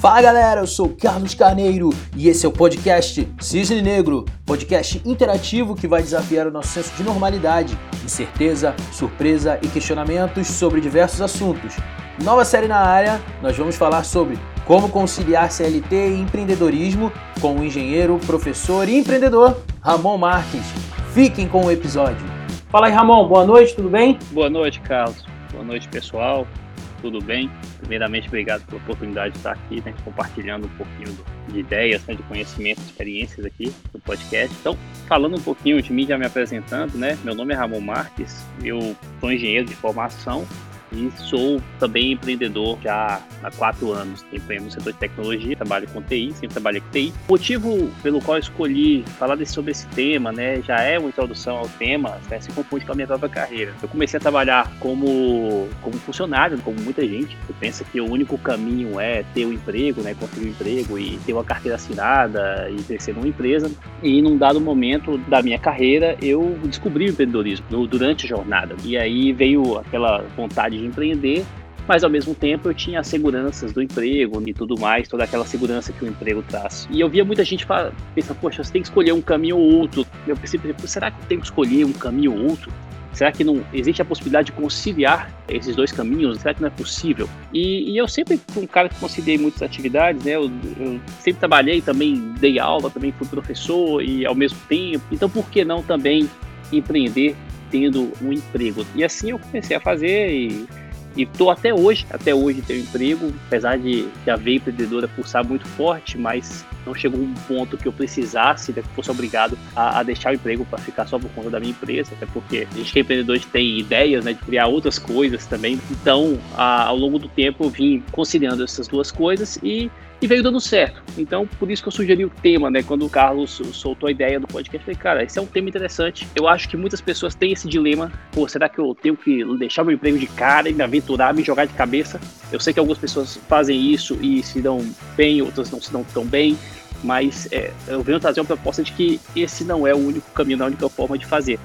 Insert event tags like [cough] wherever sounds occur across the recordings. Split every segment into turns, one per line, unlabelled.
Fala galera, eu sou Carlos Carneiro e esse é o podcast Cisne Negro, podcast interativo que vai desafiar o nosso senso de normalidade, incerteza, surpresa e questionamentos sobre diversos assuntos. Nova série na área, nós vamos falar sobre como conciliar CLT e empreendedorismo com o engenheiro, professor e empreendedor Ramon Marques. Fiquem com o episódio. Fala aí, Ramon, boa noite, tudo bem?
Boa noite, Carlos. Boa noite, pessoal tudo bem? Primeiramente, obrigado pela oportunidade de estar aqui, né, compartilhando um pouquinho de ideias, né, de conhecimento, experiências aqui no podcast. Então, falando um pouquinho de mim, já me apresentando, né? Meu nome é Ramon Marques, eu sou engenheiro de formação, e sou também empreendedor já há quatro anos. Empreendo no setor de tecnologia, trabalho com TI, sempre trabalhei com TI. O motivo pelo qual escolhi falar desse, sobre esse tema, né, já é uma introdução ao tema, né, se confunde com a minha própria carreira. Eu comecei a trabalhar como, como funcionário, como muita gente. Eu penso que o único caminho é ter um emprego, né, conseguir um emprego e ter uma carteira assinada e crescer numa empresa. E num dado momento da minha carreira, eu descobri o empreendedorismo durante a jornada. E aí veio aquela vontade de empreender, mas ao mesmo tempo eu tinha as seguranças do emprego e tudo mais, toda aquela segurança que o emprego traz. E eu via muita gente pensar, poxa, você tem que escolher um caminho ou outro. Eu pensei, será que eu tenho que escolher um caminho ou outro? Será que não existe a possibilidade de conciliar esses dois caminhos? Será que não é possível? E, e eu sempre fui um cara que conciliei muitas atividades, né? Eu, eu, sempre trabalhei, também dei aula, também fui professor e ao mesmo tempo. Então, por que não também empreender tendo um emprego. E assim eu comecei a fazer e e tô até hoje, até hoje tenho emprego, apesar de, de a veia empreendedora pulsar muito forte, mas não chegou um ponto que eu precisasse, né, que fosse obrigado a, a deixar o emprego para ficar só por conta da minha empresa, até porque a gente que é empreendedor tem ideias né, de criar outras coisas também. Então, a, ao longo do tempo, eu vim conciliando essas duas coisas e e veio dando certo. Então, por isso que eu sugeri o tema, né? Quando o Carlos soltou a ideia do podcast, falei, cara, esse é um tema interessante. Eu acho que muitas pessoas têm esse dilema. Pô, será que eu tenho que deixar meu emprego de cara e me aventurar, me jogar de cabeça? Eu sei que algumas pessoas fazem isso e se dão bem, outras não se dão tão bem. Mas é, eu venho trazer uma proposta de que esse não é o único caminho, não é a única forma de fazer.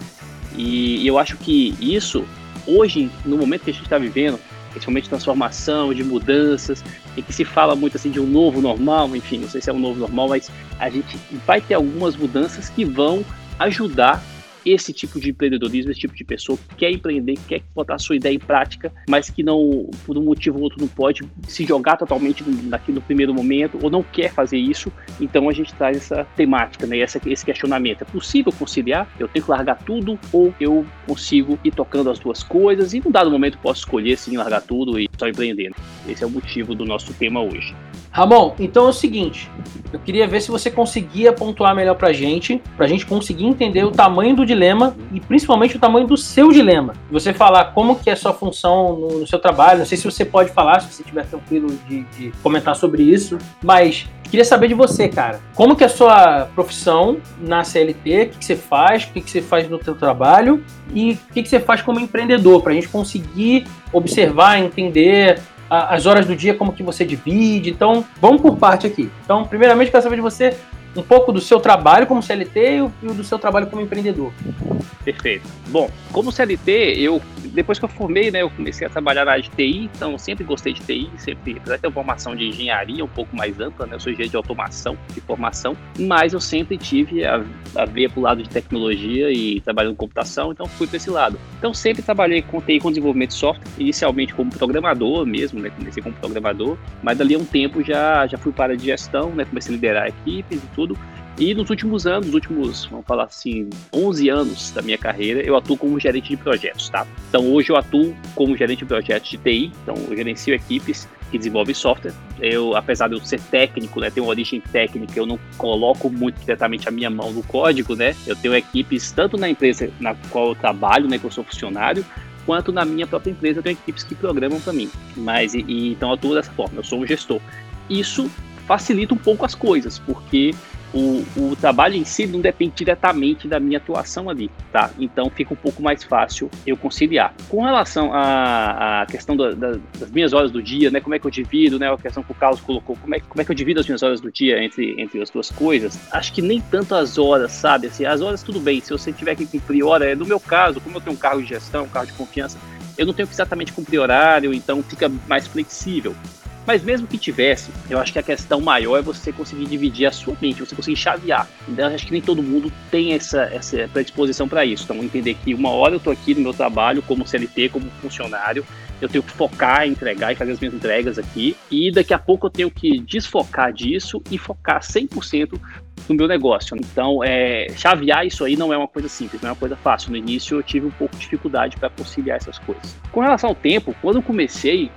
E eu acho que isso, hoje, no momento que a gente está vivendo, principalmente transformação, de mudanças, em que se fala muito assim de um novo normal, enfim, não sei se é um novo normal, mas a gente vai ter algumas mudanças que vão ajudar esse tipo de empreendedorismo, esse tipo de pessoa que quer empreender, que quer botar sua ideia em prática, mas que não, por um motivo ou outro, não pode se jogar totalmente daqui no primeiro momento ou não quer fazer isso. Então a gente traz essa temática, né? Essa, esse questionamento. É possível conciliar? Eu tenho que largar tudo ou eu consigo ir tocando as duas coisas e num dado momento posso escolher sim largar tudo e só empreender. Esse é o motivo do nosso tema hoje.
Ramon, então é o seguinte, eu queria ver se você conseguia pontuar melhor pra gente, pra gente conseguir entender o tamanho do dilema e principalmente o tamanho do seu dilema. Você falar como que é a sua função no, no seu trabalho, não sei se você pode falar, se você estiver tranquilo de, de comentar sobre isso, mas queria saber de você, cara. Como que é a sua profissão na CLT, o que, que você faz, o que, que você faz no seu trabalho e o que, que você faz como empreendedor, pra gente conseguir observar, entender as horas do dia, como que você divide. Então, vamos por parte aqui. Então, primeiramente, quero saber de você um pouco do seu trabalho como CLT e do seu trabalho como empreendedor.
Perfeito. Bom, como CLT, eu depois que eu formei, né, eu comecei a trabalhar na área de TI, então sempre gostei de TI, sempre, apesar de ter formação de engenharia um pouco mais ampla, né, eu sou engenheiro de automação, de formação, mas eu sempre tive a, a ver para o lado de tecnologia e trabalhando com computação, então fui para esse lado. Então sempre trabalhei com TI, com desenvolvimento de software, inicialmente como programador mesmo, né, comecei como programador, mas dali a um tempo já, já fui para a gestão, né, comecei a liderar equipes e tudo, e nos últimos anos, nos últimos, vamos falar assim, 11 anos da minha carreira, eu atuo como gerente de projetos, tá? Então hoje eu atuo como gerente de projetos de TI, então eu gerencio equipes que desenvolvem software. Eu, apesar de eu ser técnico, né, ter uma origem técnica, eu não coloco muito diretamente a minha mão no código, né? Eu tenho equipes tanto na empresa na qual eu trabalho, né, que eu sou funcionário, quanto na minha própria empresa eu tenho equipes que programam para mim. Mas e, e, então eu atuo dessa forma, eu sou um gestor. Isso facilita um pouco as coisas, porque o, o trabalho em si não depende diretamente da minha atuação ali, tá? Então fica um pouco mais fácil eu conciliar. Com relação à, questão da, da, das minhas horas do dia, né? Como é que eu divido, né? A questão que o Carlos colocou, como é, como é que eu divido as minhas horas do dia entre, entre as duas coisas? Acho que nem tanto as horas, sabe? Assim, as horas tudo bem, se você tiver que cumprir hora, é no meu caso, como eu tenho um carro de gestão, um carro de confiança, eu não tenho que exatamente cumprir horário, então fica mais flexível. Mas mesmo que tivesse, eu acho que a questão maior é você conseguir dividir a sua mente, você conseguir chavear. Então, acho que nem todo mundo tem essa, essa predisposição para isso. Então, entender que uma hora eu estou aqui no meu trabalho como CLT, como funcionário, eu tenho que focar, entregar e fazer as minhas entregas aqui, e daqui a pouco eu tenho que desfocar disso e focar 100% no meu negócio. Então, é, chavear isso aí não é uma coisa simples, não é uma coisa fácil. No início eu tive um pouco de dificuldade para conciliar essas coisas. Com relação ao tempo, quando eu comecei,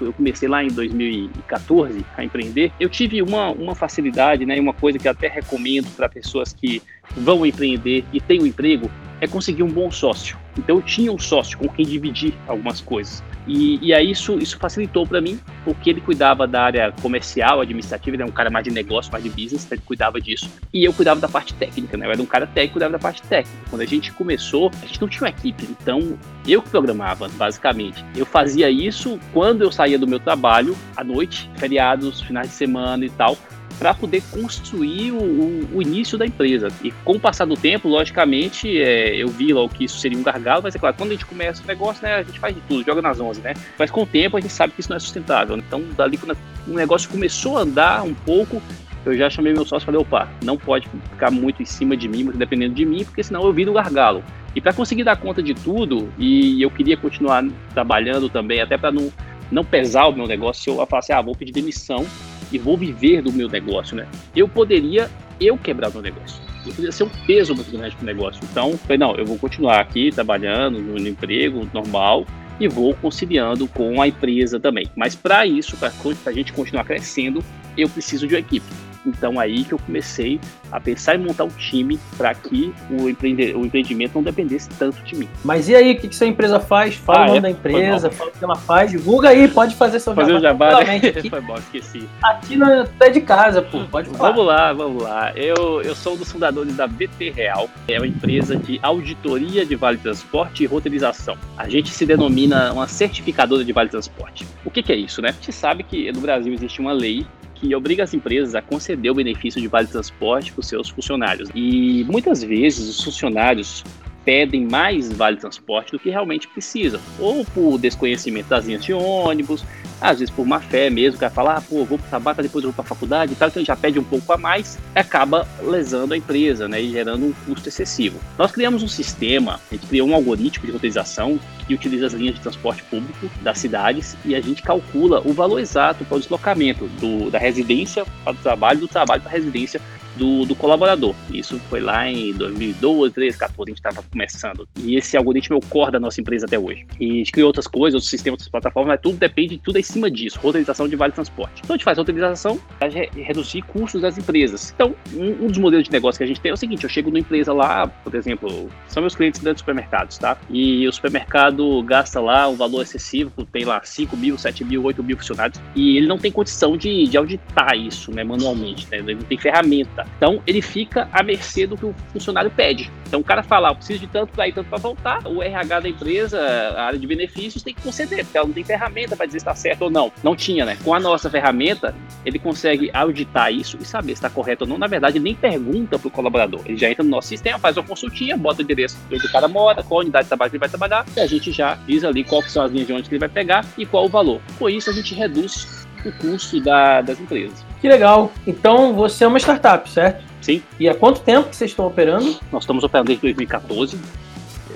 eu comecei lá em 2014 a empreender, eu tive uma, uma facilidade, né, uma coisa que até recomendo para pessoas que vão empreender e têm um emprego, é conseguir um bom sócio. Então eu tinha um sócio com quem dividir algumas coisas. E, e aí isso, isso facilitou para mim, porque ele cuidava da área comercial, administrativa, ele é um cara mais de negócio, mais de business, então ele cuidava disso. E eu cuidava da parte técnica, né? Eu era um cara técnico, cuidava da parte técnica. Quando a gente começou, a gente não tinha uma equipe, então eu que programava, basicamente. Eu fazia isso quando eu saía do meu trabalho, à noite, feriados, finais de semana e tal, para poder construir o, o, o, início da empresa. E com o passar do tempo, logicamente, é, eu vi logo que isso seria um gargalo, mas é claro, quando a gente começa o negócio, né, a gente faz de tudo, joga nas 11, né? Mas com o tempo a gente sabe que isso não é sustentável. Então, dali quando o negócio começou a andar um pouco, eu já chamei meu sócio e falei, opa, não pode ficar muito em cima de mim, dependendo de mim, porque senão eu viro um gargalo. E para conseguir dar conta de tudo, e eu queria continuar trabalhando também, até para não, não pesar o meu negócio, eu falasse, ah, vou pedir demissão e vou viver do meu negócio, né? Eu poderia eu quebrar o meu negócio. Eu poderia ser um peso muito grande para o negócio. Então, falei, não, eu vou continuar aqui trabalhando no emprego normal e vou conciliando com a empresa também. Mas para isso, para a gente continuar crescendo, eu preciso de uma equipe. Então aí que eu comecei a pensar em montar um time para que o, empreende o empreendimento não dependesse tanto de mim.
Mas e aí, o que, que sua empresa faz? Fala ah, o nome é? da empresa, fala o que ela faz, divulga aí, pode fazer seu
fazer jabá. Fazer o jabá, né? [laughs] Aqui, Foi bom, esqueci.
Aqui no pé de casa, pô, pode falar.
Vamos lá, vamos lá. Eu, eu sou um dos fundadores da BT Real, é uma empresa de auditoria de vale transporte e roteirização. A gente se denomina uma certificadora de vale transporte. O que, que é isso, né? A gente sabe que no Brasil existe uma lei que obriga as empresas a conceder o benefício de vale transporte para os seus funcionários. E muitas vezes os funcionários pedem mais vale transporte do que realmente precisam, ou por desconhecimento das linhas de ônibus, às vezes por má fé mesmo, o cara fala, ah, pô, vou para o trabalho, depois eu vou para a faculdade e tal, então já pede um pouco a mais, acaba lesando a empresa, né, e gerando um custo excessivo. Nós criamos um sistema, a gente criou um algoritmo de roteirização que utiliza as linhas de transporte público das cidades e a gente calcula o valor exato para o deslocamento do, da residência para o trabalho, do trabalho para a residência do, do colaborador. Isso foi lá em 2012, 13, 14, a gente estava começando. E esse algoritmo é o core da nossa empresa até hoje. E a gente criou outras coisas, outros sistemas, outras plataformas, mas tudo depende, tudo é em cima disso. Roteirização de vale transporte. Então a gente faz roteirização para reduzir custos das empresas. Então, um, um, dos modelos de negócio que a gente tem é o seguinte: eu chego numa empresa lá, por exemplo, são meus clientes dentro de supermercados, tá? E o supermercado gasta lá um valor excessivo, tem lá 5 mil, 7 mil, 8 mil funcionários, e ele não tem condição de, de auditar isso né, manualmente, né? ele não tem ferramenta. Então ele fica à mercê do que o funcionário pede. Então o cara fala, ah, preciso de tanto para ir, tanto para voltar. O RH da empresa, a área de benefícios, tem que conceder, porque ela não tem ferramenta para dizer se está certo ou não. Não tinha, né? Com a nossa ferramenta, ele consegue auditar isso e saber se está correto ou não. Na verdade, nem pergunta para o colaborador. Ele já entra no nosso sistema, faz uma consultinha, bota o endereço onde o cara mora, qual unidade de trabalho que ele vai trabalhar, e a gente já diz ali quais são as linhas de onde ele vai pegar e qual o valor. Com isso, a gente reduz o custo da, das empresas.
Que legal. Então você é uma startup, certo?
Sim.
E há quanto tempo que vocês estão operando?
Nós estamos operando desde 2014.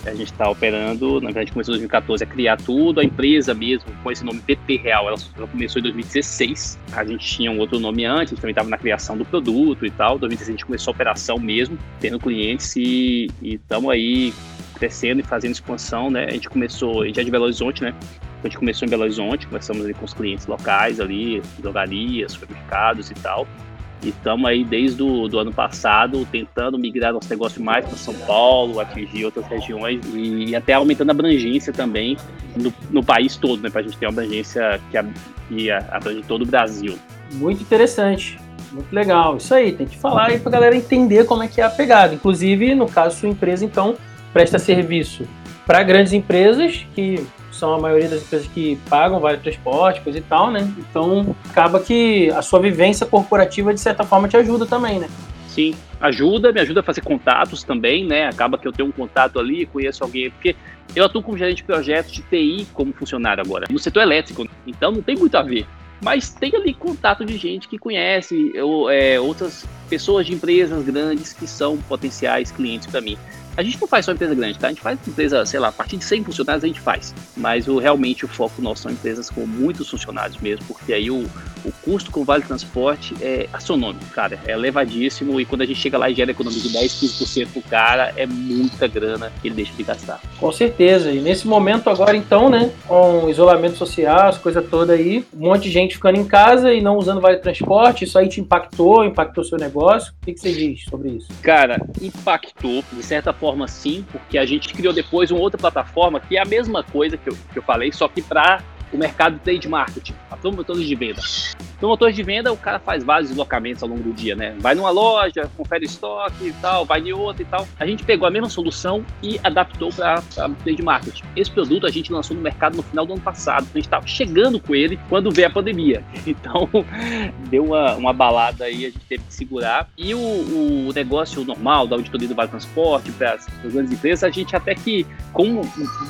A gente está operando, na verdade começou em 2014 a criar tudo, a empresa mesmo, com esse nome PT Real, ela, ela começou em 2016. A gente tinha um outro nome antes, a gente também estava na criação do produto e tal. Em 2016 a gente começou a operação mesmo, tendo clientes e estamos aí crescendo e fazendo expansão, né? A gente começou, a gente é de Belo Horizonte, né? A gente começou em Belo Horizonte, começamos ali com os clientes locais ali, drogarias, supermercados e tal. E estamos aí desde o do ano passado tentando migrar nosso negócio mais para São Paulo, atingir outras regiões e até aumentando a abrangência também no, no país todo, né? Para a gente ter uma abrangência que, abrange todo o Brasil.
Muito interessante. Muito legal. Isso aí, tem que falar aí para galera entender como é que é a pegada. Inclusive, no caso, sua empresa, então, presta serviço para grandes empresas que são a maioria das empresas que pagam vale transporte, coisa e tal, né? Então acaba que a sua vivência corporativa de certa forma te ajuda também, né?
Sim, ajuda, me ajuda a fazer contatos também, né? Acaba que eu tenho um contato ali, conheço alguém, porque eu atuo como gerente de projetos de TI como funcionário agora, no setor elétrico, então não tem muito a ver. mas tem ali contato de gente que conhece eu, é, outras pessoas de empresas grandes que são potenciais clientes para mim. A gente não faz só empresa grande, tá? A gente faz empresa, sei lá, a partir de 100 funcionários a gente faz. Mas o, realmente o foco nosso são empresas com muitos funcionários mesmo, porque aí o, o custo com o Vale Transporte é astronômico, cara. É elevadíssimo e quando a gente chega lá e gera economia de 10, 15% pro cara, é muita grana que ele deixa de gastar.
Com certeza. E nesse momento agora, então, né, com isolamento social, as coisas todas aí, um monte de gente ficando em casa e não usando Vale Transporte, isso aí te impactou, impactou seu negócio? O que, que você diz sobre isso?
Cara, impactou, de certa forma sim, porque a gente criou depois uma outra plataforma que é a mesma coisa que eu, que eu falei, só que para o mercado de trade marketing, a promotores de venda. Promotores de venda, o cara faz vários deslocamentos ao longo do dia, né? Vai numa loja, confere estoque e tal, vai em outra e tal. A gente pegou a mesma solução e adaptou para trade marketing. Esse produto a gente lançou no mercado no final do ano passado. A gente estava chegando com ele quando veio a pandemia. [laughs] Então, deu uma, uma balada aí, a gente teve que segurar. E o, o negócio normal da auditoria do Vale Transporte para as grandes empresas, a gente até que, como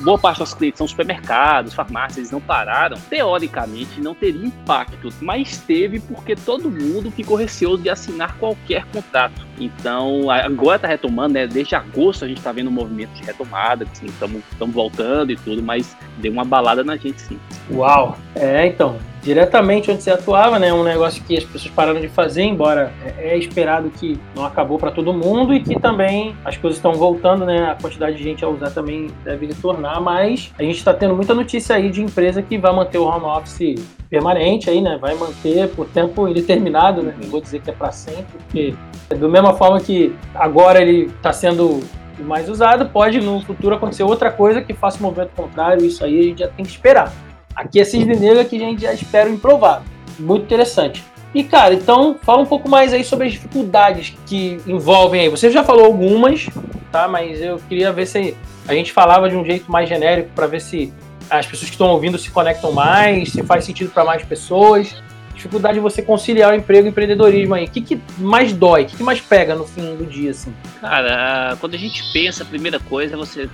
boa parte dos clientes são supermercados, farmácias, eles não pararam teoricamente não teria impacto, mas teve porque todo mundo ficou receoso de assinar qualquer contrato. Então, agora está retomando, né? Desde agosto a gente está vendo um movimento de retomada, assim, estamos voltando e tudo, mas deu uma balada na gente, sim.
Uau! É, então, diretamente onde você atuava, né? Um negócio que as pessoas pararam de fazer, embora é, é esperado que não acabou para todo mundo e que também as coisas estão voltando, né? A quantidade de gente a usar também deve retornar, mas a gente está tendo muita notícia aí de empresa que vai manter o home office permanente aí, né? Vai manter por tempo indeterminado, né? Não vou dizer que é para sempre, porque é da mesma forma que agora ele está sendo mais usado, pode no futuro acontecer outra coisa que faça o movimento contrário, isso aí a gente já tem que esperar. Aqui é cisne negro que a gente já espera o improvável. Muito interessante. E cara, então fala um pouco mais aí sobre as dificuldades que envolvem aí. Você já falou algumas, tá? Mas eu queria ver se a gente falava de um jeito mais genérico para ver se as pessoas que estão ouvindo se conectam mais, se faz sentido para mais pessoas. Dificuldade de você conciliar o emprego e o empreendedorismo aí. O que, que mais dói? O que, que mais pega no fim do dia, assim?
Cara, quando a gente pensa, a primeira coisa é você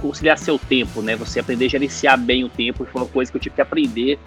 conciliar seu tempo, né? Você aprender a gerenciar bem o tempo. Foi uma coisa que eu tive que aprender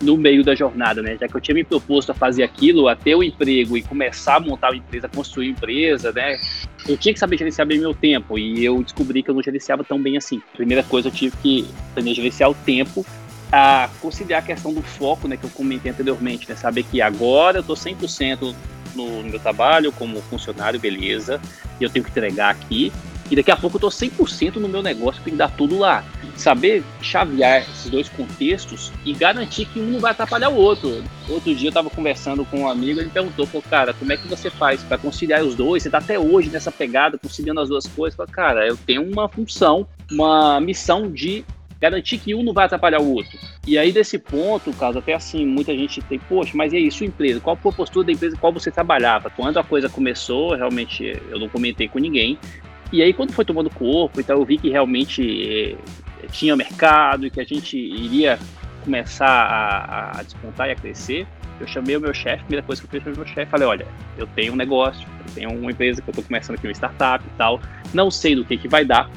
no meio da jornada, né? Já que eu tinha me proposto a fazer aquilo, a ter o um emprego e começar a montar uma empresa, construir uma empresa, né? Eu tinha que saber gerenciar bem meu tempo e eu descobri que eu não gerenciava tão bem assim. Primeira coisa, eu tive que aprender a gerenciar o tempo, a conciliar a questão do foco, né? Que eu comentei anteriormente, né? Saber que agora eu tô 100% no, no meu trabalho como funcionário, beleza, e eu tenho que entregar aqui, e daqui a pouco eu tô 100% no meu negócio, tem que dar tudo lá. Saber chavear esses dois contextos e garantir que um não vai atrapalhar o outro. Outro dia eu tava conversando com um amigo, ele perguntou, pô, cara, como é que você faz para conciliar os dois? Você tá até hoje nessa pegada, conciliando as duas coisas? Falei, cara, eu tenho uma função, uma missão de garantir que um não vai atrapalhar o outro. E aí, desse ponto, caso até assim, muita gente tem, poxa, mas e aí, sua empresa? Qual a postura da empresa qual você trabalhava? Quando a coisa começou, realmente eu não comentei com ninguém, e aí, quando foi tomando corpo, então eu vi que realmente eh, tinha mercado e que a gente iria começar a, a, despontar e a crescer. Eu chamei o meu chefe, primeira coisa que eu fiz foi o meu chefe, falei, olha, eu tenho um negócio, eu tenho uma empresa que eu estou começando aqui, uma startup e tal, não sei do que, que vai dar,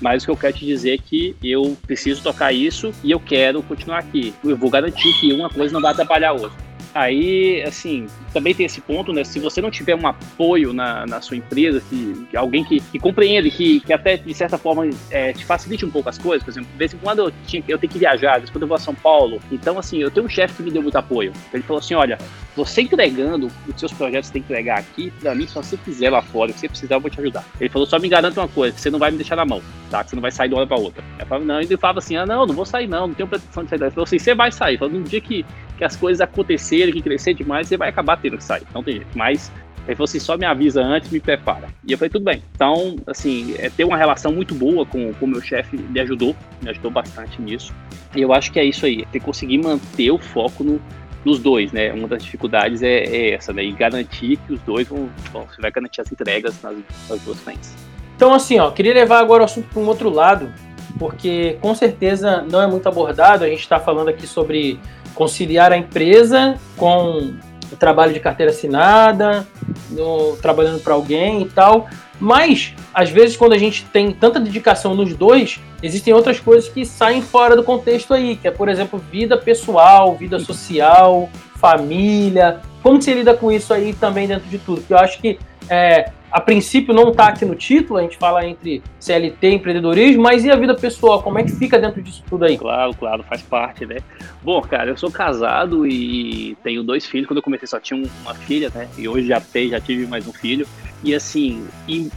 mas o que eu quero te dizer é que eu preciso tocar isso e eu quero continuar aqui. Eu vou garantir que uma coisa não vai atrapalhar a outra. Aí, assim, também tem esse ponto, né? Se você não tiver um apoio na, na sua empresa, que, que alguém que, que, compreende, que, que até de certa forma é, te facilite um pouco as coisas, por exemplo, de vez em quando eu, tinha, eu tenho que viajar, de vez em quando eu vou a São Paulo. Então, assim, eu tenho um chefe que me deu muito apoio. Ele falou assim: olha, você entregando os seus projetos que tem que entregar aqui, pra mim, se você quiser lá fora, se você precisar, eu vou te ajudar. Ele falou: só me garanta uma coisa, você não vai me deixar na mão, tá? Que você não vai sair de uma hora pra outra. Eu falava, não, ele falava assim: ah, não, não vou sair, não, não tenho pretensão de sair. Ele falou assim: você vai sair. Ele falou, no dia que, que as coisas acontecerem, que crescer demais, você vai acabar tendo que sair. Não tem jeito. Mas ele falou assim, só me avisa antes, me prepara. E eu falei, tudo bem. Então, assim, é, ter uma relação muito boa com o meu chefe me ajudou, me ajudou bastante nisso. E eu acho que é isso aí, ter conseguir manter o foco no, nos dois, né? Uma das dificuldades é, é essa, né? E garantir que os dois vão, bom, você vai garantir as entregas nas, nas duas frentes.
Então, assim, ó, queria levar agora o assunto para um outro lado, porque com certeza não é muito abordado. A gente está falando aqui sobre conciliar a empresa com o trabalho de carteira assinada, no, trabalhando para alguém e tal. Mas, às vezes, quando a gente tem tanta dedicação nos dois, existem outras coisas que saem fora do contexto aí, que é, por exemplo, vida pessoal, vida social, família. Como você lida com isso aí também dentro de tudo? Porque eu acho que é, a princípio não está aqui no título, a gente fala entre CLT e empreendedorismo, mas e a vida pessoal? Como é que fica dentro disso tudo aí?
Claro, claro, faz parte, né? Bom, cara, eu sou casado e tenho dois filhos. Quando eu comecei só tinha uma filha, né? E hoje já tenho, já tive mais um filho. E assim,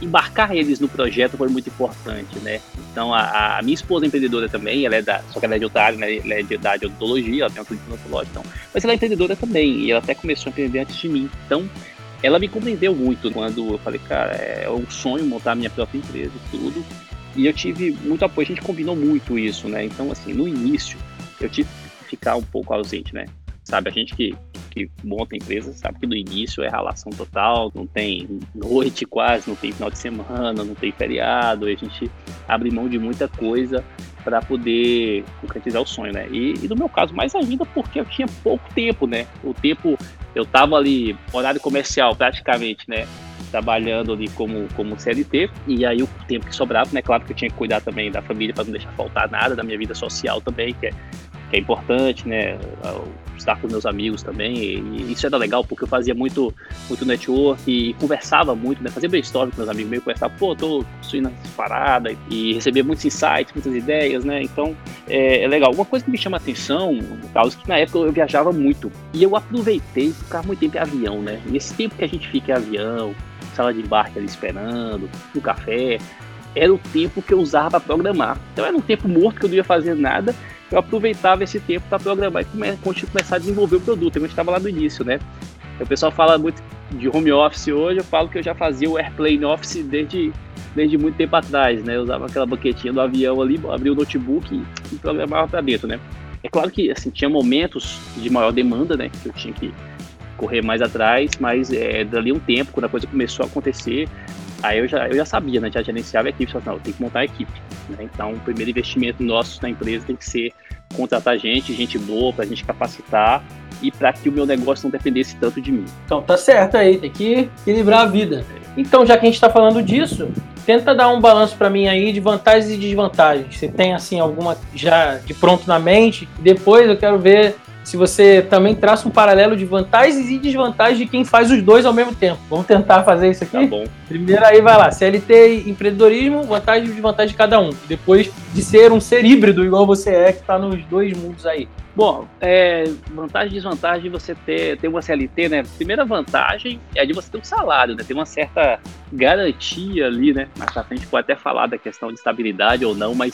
embarcar eles no projeto foi muito importante, né? Então, a, a minha esposa é empreendedora também, ela é da, só que ela é de outra área, né? Ela é de, da odontologia, ela tem uma clínica odontológica, então. Mas ela é empreendedora também, e ela até começou a empreender antes de mim. Então, ela me compreendeu muito quando eu falei, cara, é um sonho montar minha própria empresa e tudo. E eu tive muito apoio, a gente combinou muito isso, né? Então, assim, no início, eu tive que ficar um pouco ausente, né? Sabe, a gente que, que monta empresa sabe que no início é relação total, não tem noite quase, não tem final de semana, não tem feriado, a gente abre mão de muita coisa para poder concretizar o sonho, né? E, e, no meu caso, mais ainda porque eu tinha pouco tempo, né? O tempo, eu tava ali, horário comercial praticamente, né? Trabalhando ali como, como CLT, e aí o tempo que sobrava, né? Claro que eu tinha que cuidar também da família para não deixar faltar nada, da minha vida social também, que é que é importante, né? Estar com meus amigos também. E isso era legal porque eu fazia muito, muito network e conversava muito, né? Fazia brainstorm com meus amigos meio, conversava, pô, tô construindo essa parada e recebia muitos insights, muitas ideias, né? Então é, é legal. Uma coisa que me chama a atenção, Carlos, que na época eu viajava muito e eu aproveitei ficar muito tempo em avião, né? E esse tempo que a gente fica em avião, sala de embarque ali esperando, no café, era o tempo que eu usava para programar. Então era um tempo morto que eu não ia fazer nada eu aproveitava esse tempo para programar e come, começar a desenvolver o produto. A gente estava lá no início, né? O pessoal fala muito de home office hoje, eu falo que eu já fazia o airplane office desde, desde muito tempo atrás, né? Eu usava aquela banquetinha do avião ali, abria o notebook e, e programava para dentro, né? É claro que assim, tinha momentos de maior demanda, né? Que eu tinha que correr mais atrás, mas é, dali um tempo, quando a coisa começou a acontecer, Aí eu já, eu já sabia, né? Já gerenciava a equipe, só não, tem que montar a equipe. Né? Então, o primeiro investimento nosso na empresa tem que ser contratar gente, gente boa, para a gente capacitar e para que o meu negócio não dependesse tanto de mim.
Então, tá certo aí, tem que equilibrar a vida. Então, já que a gente está falando disso, tenta dar um balanço para mim aí de vantagens e desvantagens. Você tem assim alguma já de pronto na mente? Depois eu quero ver se você também traça um paralelo de vantagens e desvantagens de quem faz os dois ao mesmo tempo. Vamos tentar fazer isso aqui? Tá
bom.
Primeiro aí vai lá, CLT e empreendedorismo, vantagem e desvantagem de cada um. Depois de ser um ser híbrido igual você é, que está nos dois mundos aí.
Bom, é, vantagem e desvantagem de você ter, ter uma CLT, né? Primeira vantagem é de você ter um salário, né? Ter uma certa garantia ali, né? Mais pra frente pode até falar da questão de estabilidade ou não, mas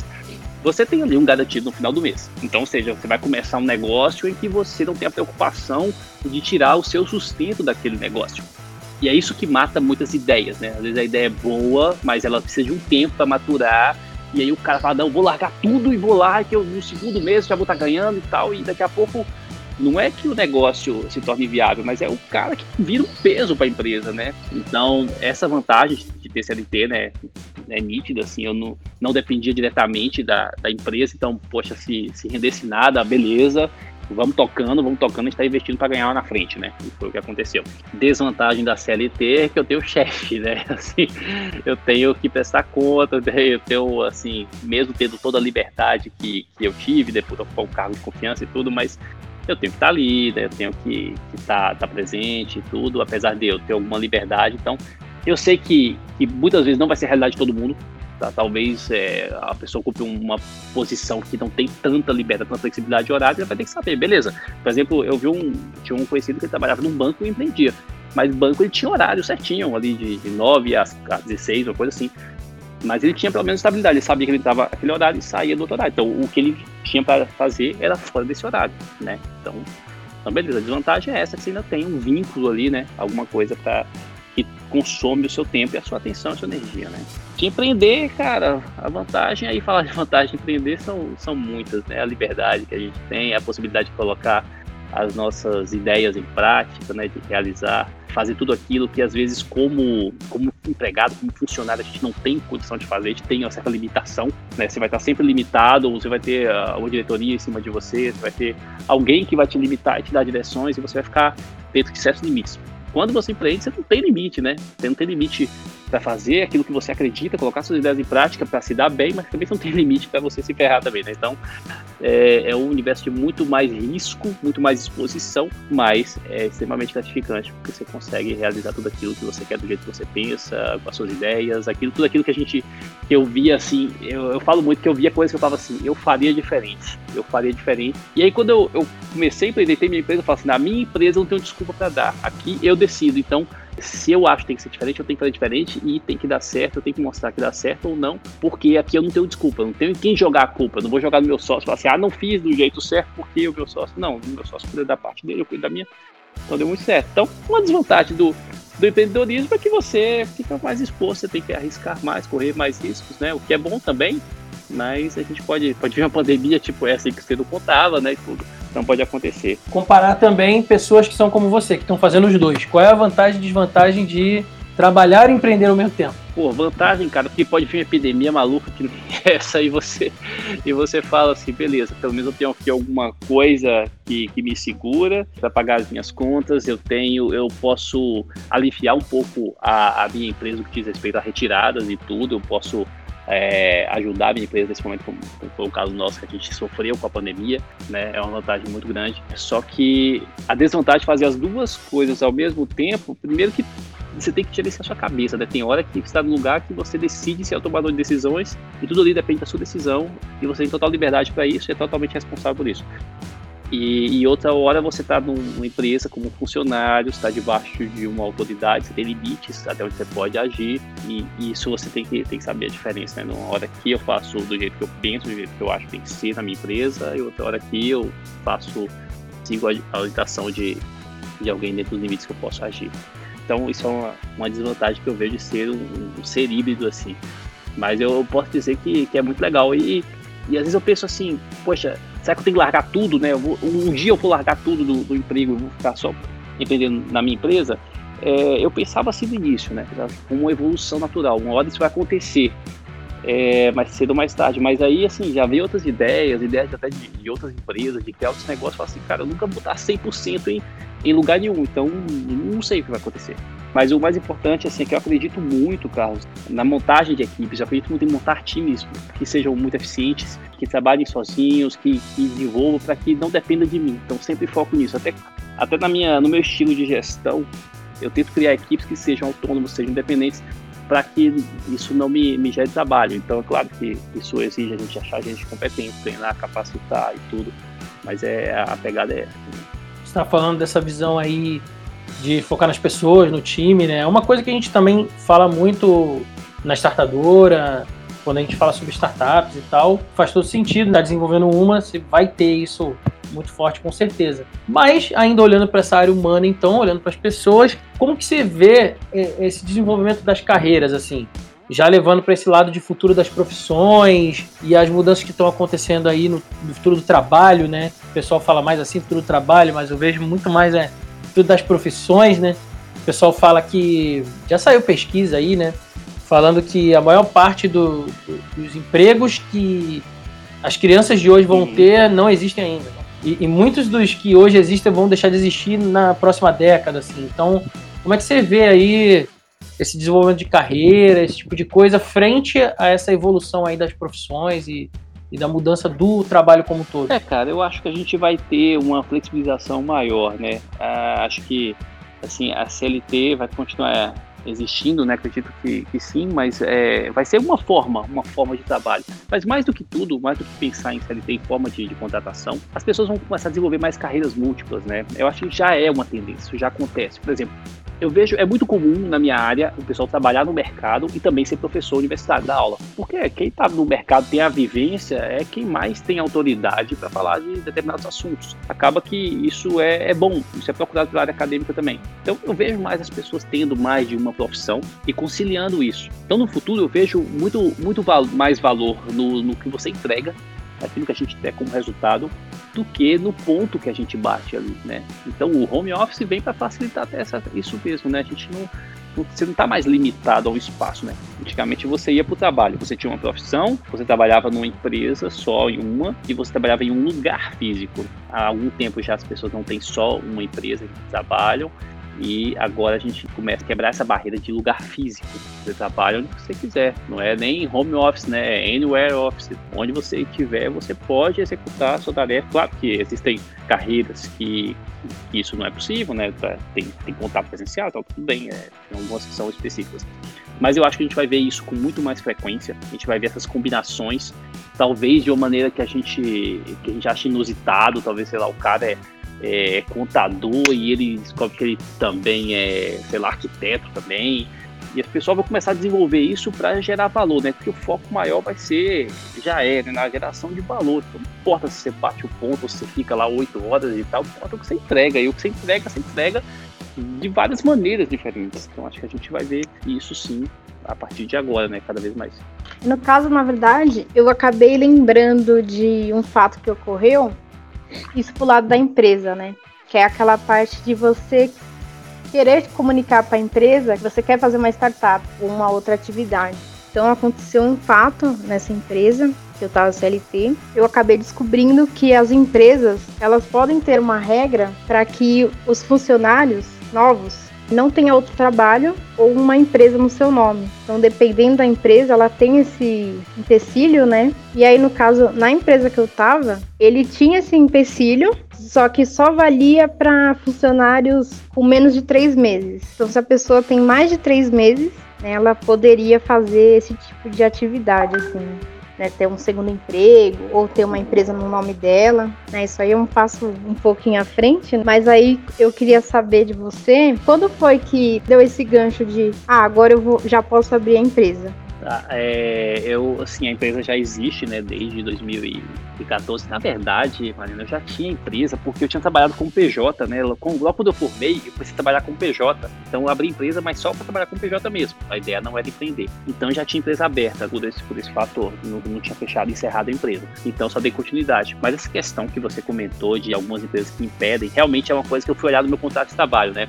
você tem ali um garantido no final do mês. Então, ou seja, você vai começar um negócio em que você não tem a preocupação de tirar o seu sustento daquele negócio. E é isso que mata muitas ideias, né? Às vezes a ideia é boa, mas ela precisa de um tempo para maturar. E aí o cara fala, não, vou largar tudo e vou lá, que eu no segundo mês já vou estar tá ganhando e tal. E daqui a pouco não é que o negócio se torne viável, mas é o cara que vira um peso para a empresa, né? Então, essa vantagem de ter CLT, né, é nítida, assim, eu não, não dependia diretamente da, da empresa, então, poxa, se, se rendesse nada, beleza, vamos tocando, vamos tocando, a gente está investindo para ganhar lá na frente, né? E foi o que aconteceu. Desvantagem da CLT é que eu tenho [laughs] chefe, né? Assim, eu tenho que prestar conta, eu tenho, assim, mesmo tendo toda a liberdade que, que eu tive, depois de ocupar um cargo de confiança e tudo, mas eu tenho que estar ali, né? eu tenho que estar, estar presente e tudo, apesar de eu ter alguma liberdade. Então, eu sei que, que muitas vezes não vai ser a realidade de todo mundo. Tá? Talvez é, a pessoa ocupe uma posição que não tem tanta liberdade, tanta flexibilidade de horário, ela vai ter que saber, beleza. Por exemplo, eu vi um, tinha um conhecido que trabalhava num banco e empreendia. Mas banco ele tinha horário certinho, ali de, de 9 às, às 16, uma coisa assim. Mas ele tinha pelo menos estabilidade, ele sabia que ele estava aquele horário e saía do outro horário. Então o que ele tinha para fazer era fora desse horário, né? Então, então, beleza, a desvantagem é essa, que você ainda tem um vínculo ali, né? Alguma coisa para que consome o seu tempo e a sua atenção, a sua energia, né? De empreender, cara, a vantagem aí falar de vantagem de empreender são, são muitas, né? A liberdade que a gente tem, a possibilidade de colocar as nossas ideias em prática, né? De realizar fazer tudo aquilo que às vezes como, como empregado, como funcionário, a gente não tem condição de fazer, a gente tem uma certa limitação, né? Você vai estar sempre limitado, você vai ter uh, uma diretoria em cima de você, você vai ter alguém que vai te limitar e te dar direções e você vai ficar dentro de certos limites. Quando você empreende, você não tem limite, né? Você não tem limite para fazer aquilo que você acredita, colocar suas ideias em prática para se dar bem, mas também não tem [laughs] limite para você se ferrar também, né? Então, é, é, um universo de muito mais risco, muito mais exposição, mas é extremamente gratificante, porque você consegue realizar tudo aquilo que você quer do jeito que você pensa, com as suas ideias, aquilo, tudo aquilo que a gente, que eu via assim, eu, eu falo muito que eu via coisas que eu falava assim, eu faria diferente, eu faria diferente. E aí quando eu, eu comecei a empreender, minha empresa, eu falo assim, na minha empresa eu não tenho desculpa para dar, aqui eu decido, então se eu acho que tem que ser diferente, eu tenho que fazer diferente e tem que dar certo, eu tenho que mostrar que dá certo ou não, porque aqui eu não tenho desculpa, eu não tenho quem jogar a culpa, eu não vou jogar no meu sócio falar assim, ah, não fiz do jeito certo porque o meu sócio. Não, o meu sócio cuida da parte dele, eu cuido da minha, então deu muito certo. Então, uma desvantagem do, do empreendedorismo é que você fica mais exposto, você tem que arriscar mais, correr mais riscos, né? O que é bom também, mas a gente pode, pode ver uma pandemia tipo essa que você não contava, né? E tudo. Então pode acontecer.
Comparar também pessoas que são como você, que estão fazendo os dois. Qual é a vantagem e desvantagem de trabalhar e empreender ao mesmo tempo?
Pô, vantagem, cara, porque pode vir uma epidemia maluca que nem [laughs] essa e você, e você fala assim, beleza, pelo menos eu tenho aqui alguma coisa que, que me segura para pagar as minhas contas, eu tenho, eu posso aliviar um pouco a, a minha empresa no que diz respeito a retiradas e tudo, eu posso é, ajudar a minha empresa nesse momento, como, foi o caso nosso que a gente sofreu com a pandemia, né? É uma vantagem muito grande. Só que a desvantagem de fazer as duas coisas ao mesmo tempo, primeiro que você tem que tirar isso da sua cabeça, né? Tem hora que você está no lugar que você decide se é o tomador de decisões e tudo ali depende da sua decisão e você tem total liberdade para isso e é totalmente responsável por isso. E, e, outra hora você está numa empresa como funcionário, está debaixo de uma autoridade, você tem limites até onde você pode agir, e, e, isso você tem que, tem que saber a diferença. Né? Numa hora que eu faço do jeito que eu penso, do jeito que eu acho que tem que ser na minha empresa, e outra hora que eu faço, sigo a orientação de, de alguém dentro dos limites que eu posso agir. Então, isso é uma, uma desvantagem que eu vejo de ser um, um ser híbrido assim. Mas eu posso dizer que, que é muito legal. E, e às vezes eu penso assim, poxa, será que eu tenho que largar tudo, né? Vou, um dia eu vou largar tudo do, do emprego e vou ficar só empreendendo na minha empresa? É, eu pensava assim no início, né? Como uma evolução natural, uma hora isso vai acontecer. É, mais cedo ou mais tarde, mas aí assim, já veio outras ideias, ideias até de, de outras empresas, de criar outros negócios, falar assim, cara, eu nunca vou estar 100% em, em lugar nenhum, então não sei o que vai acontecer. Mas o mais importante assim, é que eu acredito muito, Carlos, na montagem de equipes. Eu acredito muito em montar times que sejam muito eficientes, que trabalhem sozinhos, que, que desenvolvam para que não dependa de mim. Então sempre foco nisso. Até, até na minha, no meu estilo de gestão, eu tento criar equipes que sejam autônomos, sejam independentes, para que isso não me, me gere trabalho. Então é claro que isso exige a gente achar gente competente, treinar, capacitar e tudo. Mas é a pegada é.
Está falando dessa visão aí de focar nas pessoas, no time, né? É uma coisa que a gente também fala muito na startadora, quando a gente fala sobre startups e tal, faz todo sentido, tá desenvolvendo uma, você vai ter isso muito forte com certeza. Mas ainda olhando para essa área humana, então, olhando para as pessoas, como que você vê é, esse desenvolvimento das carreiras assim? Já levando para esse lado de futuro das profissões e as mudanças que estão acontecendo aí no, no futuro do trabalho, né? O pessoal fala mais assim, futuro do trabalho, mas eu vejo muito mais é, tudo das profissões, né? O pessoal fala que já saiu pesquisa aí, né? Falando que a maior parte do, do, dos empregos que as crianças de hoje vão ter não existem ainda. Né? E, e, muitos dos que hoje existem vão deixar de existir na próxima década, assim. Então, como é que você vê aí esse desenvolvimento de carreira, esse tipo de coisa, frente a essa evolução aí das profissões e, e da mudança do trabalho como um todo?
É, cara, eu acho que a gente vai ter uma flexibilização maior, né? Ah, acho que assim a CLT vai continuar existindo, né? Acredito que, que sim, mas é, vai ser uma forma, uma forma de trabalho. Mas mais do que tudo, mais do que pensar em CLT em forma de, de contratação, as pessoas vão começar a desenvolver mais carreiras múltiplas, né? Eu acho que já é uma tendência, isso já acontece. Por exemplo, eu vejo, é muito comum na minha área o pessoal trabalhar no mercado e também ser professor universitário da aula. Porque quem está no mercado tem a vivência, é quem mais tem autoridade para falar de determinados assuntos. Acaba que isso é, é bom, isso é procurado pela área acadêmica também. Então eu vejo mais as pessoas tendo mais de uma profissão e conciliando isso. Então no futuro eu vejo muito, muito mais valor no, no que você entrega aquilo que a gente tem como resultado, do que no ponto que a gente bate ali, né? Então o home office vem para facilitar até essa, isso mesmo, né? A gente não você não está mais limitado a um espaço, né? Antigamente você ia para o trabalho, você tinha uma profissão, você trabalhava numa empresa só em uma e você trabalhava em um lugar físico. Há algum tempo já as pessoas não têm só uma empresa que trabalham E agora a gente começa a quebrar essa barreira de lugar físico. Você trabalha onde você quiser, não é nem home office, né? É anywhere office. Onde você estiver, você pode executar a sua tarefa. Claro que existem carreiras que, que isso não é possível, né? Tem, tem contato presencial, então tudo bem, é, tem algumas que são específicas. Mas eu acho que a gente vai ver isso com muito mais frequência. A gente vai ver essas combinações, talvez de uma maneira que a gente, que a gente acha inusitado, talvez, sei lá, o cara é é, contador e ele descobre que ele também é, sei lá, arquiteto também. E as pessoas vão começar a desenvolver isso para gerar valor, né? Porque o foco maior vai ser, já é, né? na geração de valor. Então, não importa se você bate o ponto, se você fica lá oito horas e tal, importa o que você entrega. E o que você entrega, você entrega de várias maneiras diferentes. Então, acho que a gente vai ver isso sim a partir de agora, né? Cada vez mais.
No caso, na verdade, eu acabei lembrando de um fato que ocorreu isso pro lado da empresa, né? Que é aquela parte de você querer comunicar para a empresa que você quer fazer uma startup ou uma outra atividade. Então aconteceu um fato nessa empresa que eu estava CLT. Eu acabei descobrindo que as empresas elas podem ter uma regra para que os funcionários novos não tenha outro trabalho ou uma empresa no seu nome. Então, dependendo da empresa, ela tem esse empecilho, né? E aí, no caso, na empresa que eu tava, ele tinha esse empecilho, só que só valia para funcionários com menos de três meses. Então, se a pessoa tem mais de três meses, né, ela poderia fazer esse tipo de atividade, assim né, ter um segundo emprego ou ter uma empresa no nome dela. Né, isso aí é um passo um pouquinho à frente, mas aí eu queria saber de você, quando foi que deu esse gancho de, ah, agora eu vou, já posso abrir a empresa?
Tá, é, eu, assim, a empresa já existe, né, desde 2014. Na verdade, Marina, eu já tinha empresa porque eu tinha trabalhado com PJ, né, logo quando eu formei, eu precisei trabalhar com PJ. Então eu abri empresa, mas só para trabalhar com PJ mesmo. A ideia não era empreender. Então eu já tinha empresa aberta por esse, por esse fator. Não, não tinha fechado e encerrado a empresa. Então só dei continuidade. Mas essa questão que você comentou de algumas empresas que impedem, realmente é uma coisa que eu fui olhar no meu contrato de trabalho, né?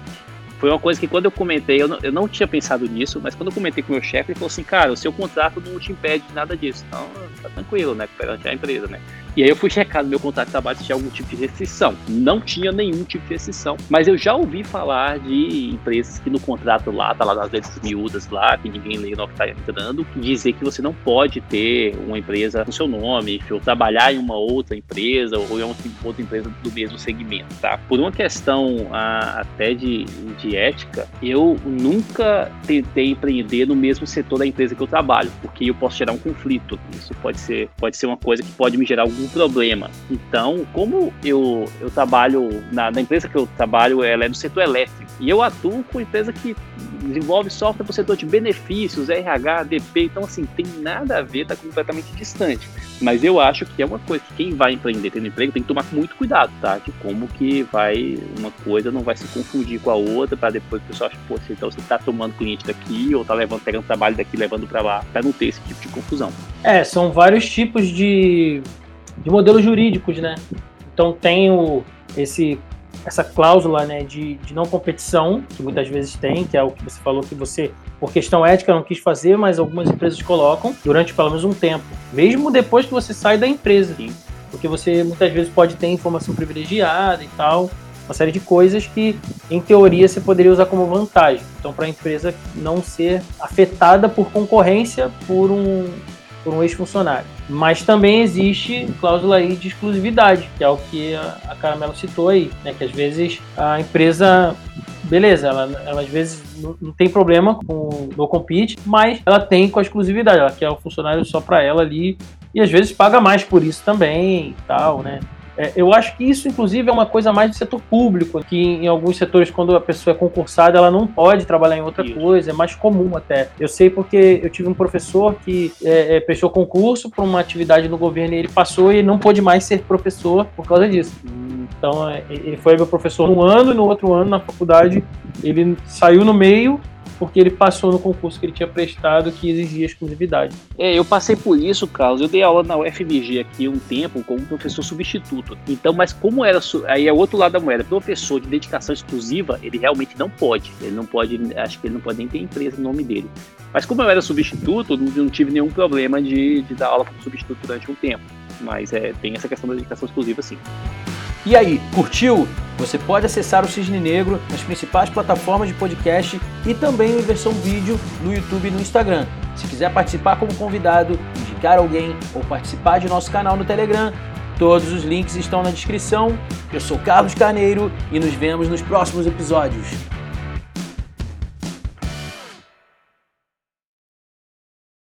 Foi uma coisa que quando eu comentei, eu não, eu não tinha pensado nisso, mas quando eu comentei com o meu chefe, ele falou assim, cara, o seu contrato não te impede de nada disso. Então, tá tranquilo, né? Perante a empresa, né? E aí eu fui checar no meu contrato de trabalho se tinha algum tipo de restrição. Não tinha nenhum tipo de restrição. Mas eu já ouvi falar de empresas que no contrato lá, tá lá nas letras miúdas lá, que ninguém lê no que tá entrando, dizer que você não pode ter uma empresa no seu nome, ou trabalhar em uma outra empresa, ou em outra empresa do mesmo segmento, tá? Por uma questão a, até de, de ética, eu nunca tentei empreender no mesmo setor da empresa que eu trabalho, porque eu posso gerar um conflito. Isso pode ser, pode ser uma coisa que pode me gerar algum algum problema. Então, como eu, eu trabalho, na, na empresa que eu trabalho, ela é do setor elétrico, e eu atuo com empresa que desenvolve software para o setor de benefícios, RH, DP, então assim, tem nada a ver, está completamente distante. Mas eu acho que é uma coisa que quem vai empreender tendo emprego tem que tomar muito cuidado, tá? De como que vai, uma coisa não vai se confundir com a outra, para depois o pessoal achar, pô, então você está tomando cliente daqui, ou está levando, pegando trabalho daqui, levando para lá, para não ter esse tipo de confusão.
É, são vários tipos de de modelos jurídicos, né? Então tem o, esse, essa cláusula né, de, de não competição, que muitas vezes tem, que é o que você falou que você, por questão ética, não quis fazer, mas algumas empresas colocam durante pelo menos um tempo, mesmo depois que você sai da empresa. Porque você muitas vezes pode ter informação privilegiada e tal, uma série de coisas que, em teoria, você poderia usar como vantagem. Então, para a empresa não ser afetada por concorrência por um, por um ex-funcionário. Mas também existe cláusula aí de exclusividade, que é o que a Caramelo citou aí, né? Que às vezes a empresa, beleza, ela, ela às vezes não, tem problema com o compete, mas ela tem com a exclusividade, ela quer o funcionário só para ela ali e às vezes paga mais por isso também tal, né? É, eu acho que isso, inclusive, é uma coisa mais do setor público, que em alguns setores, quando a pessoa é concursada, ela não pode trabalhar em outra isso. coisa, é mais comum até. Eu sei porque eu tive um professor que é, é, prestou concurso para uma atividade no governo e ele passou e não pôde mais ser professor por causa disso. Então, é, ele foi meu professor um ano e no outro ano, na faculdade, ele saiu no meio porque ele passou no concurso que ele tinha prestado que exigia exclusividade.
É, eu passei por isso, Carlos. Eu dei aula na UFMG aqui um tempo como professor substituto. Então, mas como era aí é outro lado da moeda, professor de dedicação exclusiva, ele realmente não pode. Ele não pode, acho que ele não pode nem ter empresa no nome dele. Mas como eu era substituto, não, não tive nenhum problema de, de dar aula como substituto durante um tempo. Mas é, tem essa questão da dedicação exclusiva, sim.
E aí, curtiu? Você pode acessar o Cisne Negro nas principais plataformas de podcast e também em versão vídeo no YouTube e no Instagram. Se quiser participar como convidado, indicar alguém ou participar de nosso canal no Telegram, todos os links estão na descrição. Eu sou Carlos Carneiro e nos vemos nos próximos episódios.